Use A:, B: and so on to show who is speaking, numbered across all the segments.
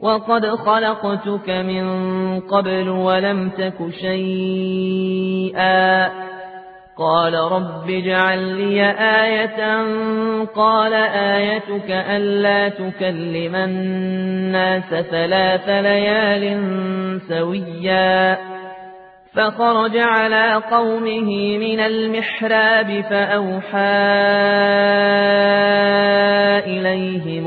A: وقد خلقتك من قبل ولم تك شيئا قال رب اجعل لي آية قال آيتك ألا تكلم الناس ثلاث ليال سويا فخرج على قومه من المحراب فأوحى إليهم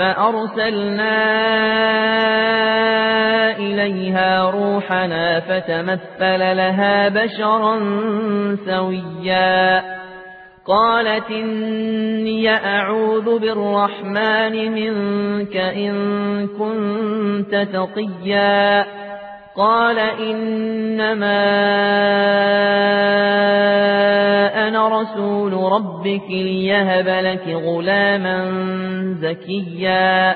A: فأرسلنا إليها روحنا فتمثل لها بشرا سويا. قالت إني أعوذ بالرحمن منك إن كنت تقيا. قال إنما أنا رسول ربك ليهب لك غلاما زكيا.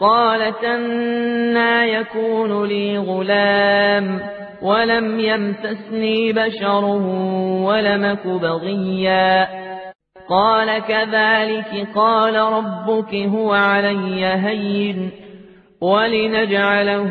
A: قالت أنا يكون لي غلام ولم يمسسني بشر ولمك بغيا. قال كذلك قال ربك هو علي هين ولنجعله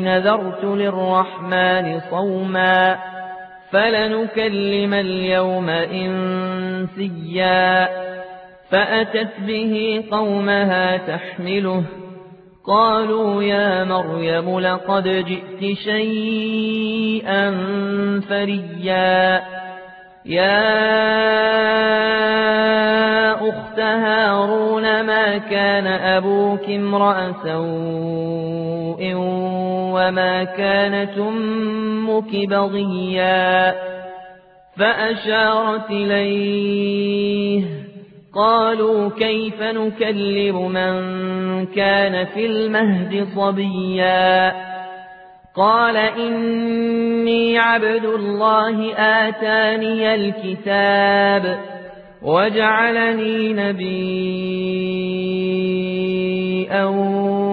A: نذرت للرحمن صوما فلنكلم اليوم إنسيا فأتت به قومها تحمله قالوا يا مريم لقد جئت شيئا فريا يا أخت هارون ما كان أبوك امرأ سوء وما كانت أمك بغيا فأشارت إليه قالوا كيف نكلم من كان في المهد صبيا قال إني عبد الله آتاني الكتاب وجعلني نبيا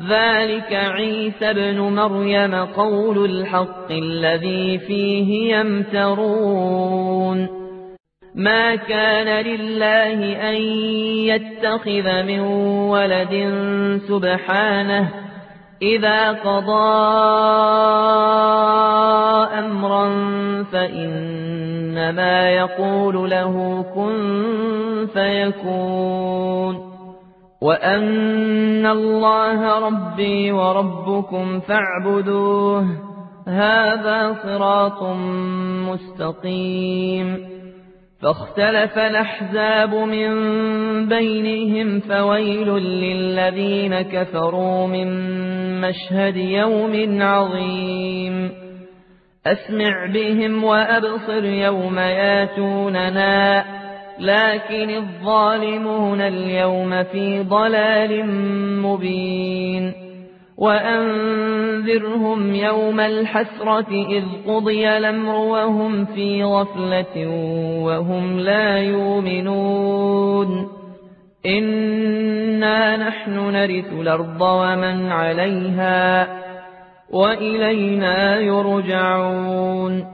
A: ذلك عيسى ابن مريم قول الحق الذي فيه يمترون ما كان لله أن يتخذ من ولد سبحانه إذا قضى أمرا فإنما يقول له كن فيكون وأن الله ربي وربكم فاعبدوه هذا صراط مستقيم فاختلف الأحزاب من بينهم فويل للذين كفروا من مشهد يوم عظيم أسمع بهم وأبصر يوم ياتوننا لكن الظالمون اليوم في ضلال مبين. وأنذرهم يوم الحسرة إذ قضي الأمر وهم في غفلة وهم لا يؤمنون. إنا نحن نرث الأرض ومن عليها وإلينا يرجعون.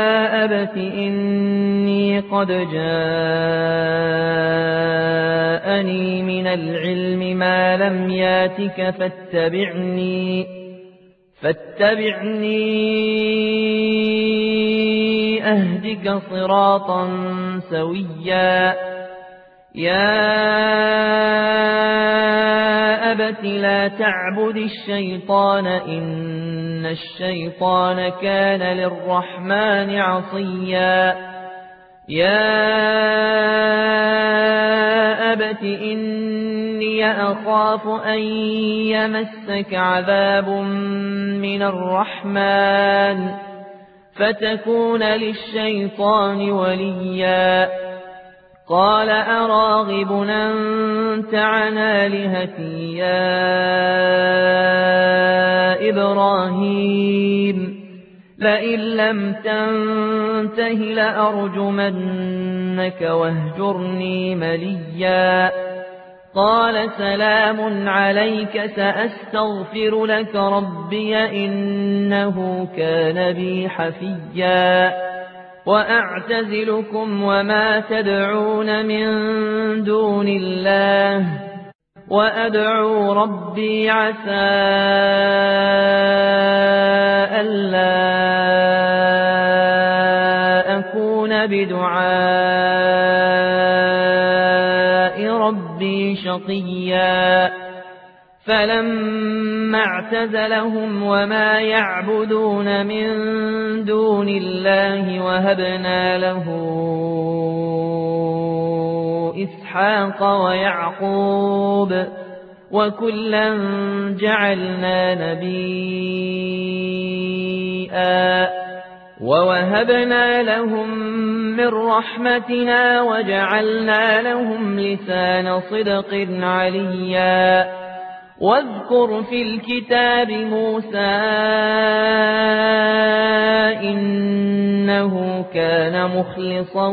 A: أبت إني قد جاءني من العلم ما لم ياتك فاتبعني فاتبعني أهدك صراطا سويا. يا أبت لا تعبد الشيطان إن الشيطان كان للرحمن عصيا يا أبت إني أخاف أن يمسك عذاب من الرحمن فتكون للشيطان وليا قال أراغب أنت عن آلهتي يا إبراهيم. لئن لم تنته لأرجمنك واهجرني مليا. قال سلام عليك سأستغفر لك ربي إنه كان بي حفيا. وأعتزلكم وما تدعون من دون الله. وأدعو ربي عسى ألا أكون بدعاء ربي شقيا. فلما اعتزلهم وما يعبدون من دون الله وهبنا له إسحاق ويعقوب وكلا جعلنا نبيئا ووهبنا لهم من رحمتنا وجعلنا لهم لسان صدق عليا واذكر في الكتاب موسى إنه كان مخلصا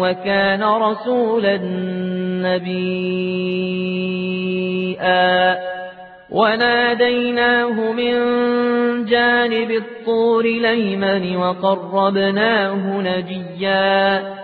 A: وكان رسولا نبيا وناديناه من جانب الطور ليمن وقربناه نجيا.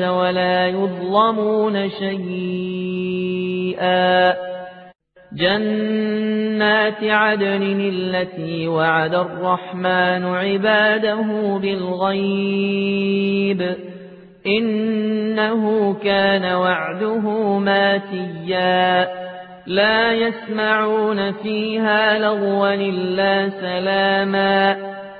A: ولا يظلمون شيئا. جنات عدن التي وعد الرحمن عباده بالغيب. إنه كان وعده ماتيا. لا يسمعون فيها لغوا إلا سلاما.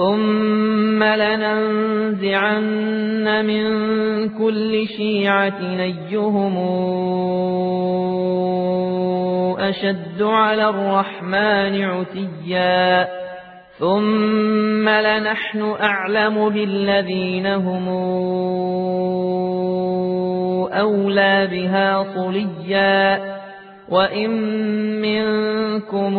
A: ثم لننزعن من كل شيعة نيهم أشد على الرحمن عتيا ثم لنحن أعلم بالذين هم أولى بها صليا وإن منكم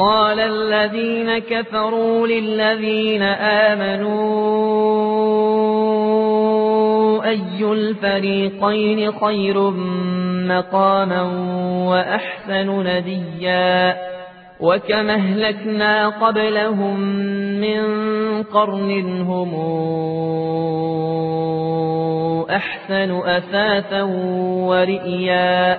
A: قال الذين كفروا للذين آمنوا أي الفريقين خير مقاما وأحسن نديا وكم أهلكنا قبلهم من قرن هم أحسن أثاثا ورئيا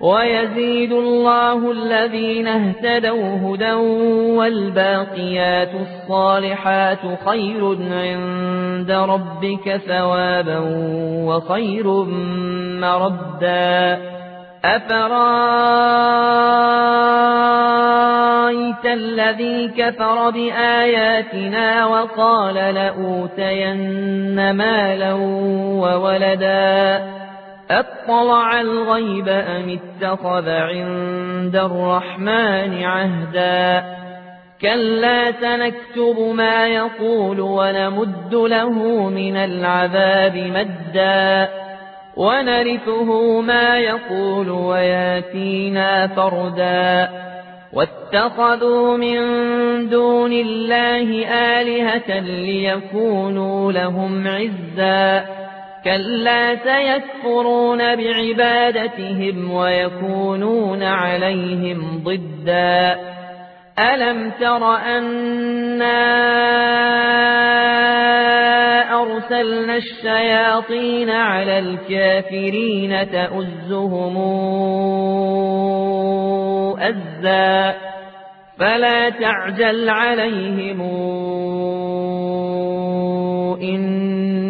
A: ويزيد الله الذين اهتدوا هدى والباقيات الصالحات خير عند ربك ثوابا وخير مردا. أفرأيت الذي كفر بآياتنا وقال لأوتين مالا وولدا أطلع الغيب أم اتخذ عند الرحمن عهدا؟ كلا سنكتب ما يقول ونمد له من العذاب مدا. ونرثه ما يقول وياتينا فردا. واتخذوا من دون الله آلهة ليكونوا لهم عزا. كلا سيكفرون بعبادتهم ويكونون عليهم ضدا ألم تر أنا أرسلنا الشياطين على الكافرين تأزهم أزا فلا تعجل عليهم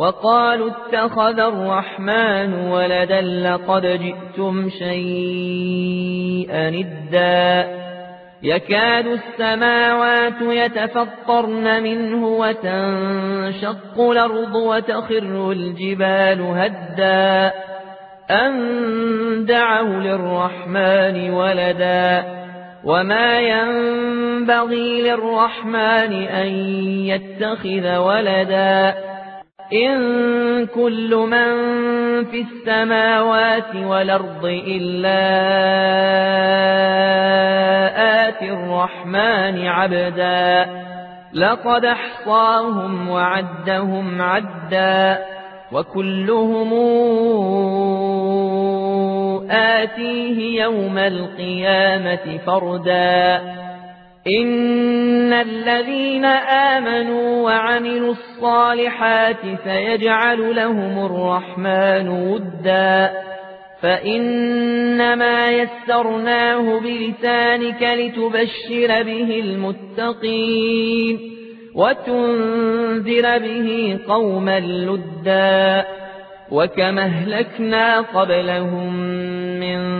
A: وقالوا اتخذ الرحمن ولدا لقد جئتم شيئا ادا يكاد السماوات يتفطرن منه وتنشق الأرض وتخر الجبال هدا. أن دعوا للرحمن ولدا. وما ينبغي للرحمن أن يتخذ ولدا. إن كل من في السماوات والأرض إلا آتي الرحمن عبدا. لقد أحصاهم وعدهم عدا. وكلهم آتيه يوم القيامة فردا. إن الذين آمنوا وعملوا الصالحات سيجعل لهم الرحمن ودا فإنما يسرناه بلسانك لتبشر به المتقين وتنذر به قوما لدا وكما اهلكنا قبلهم من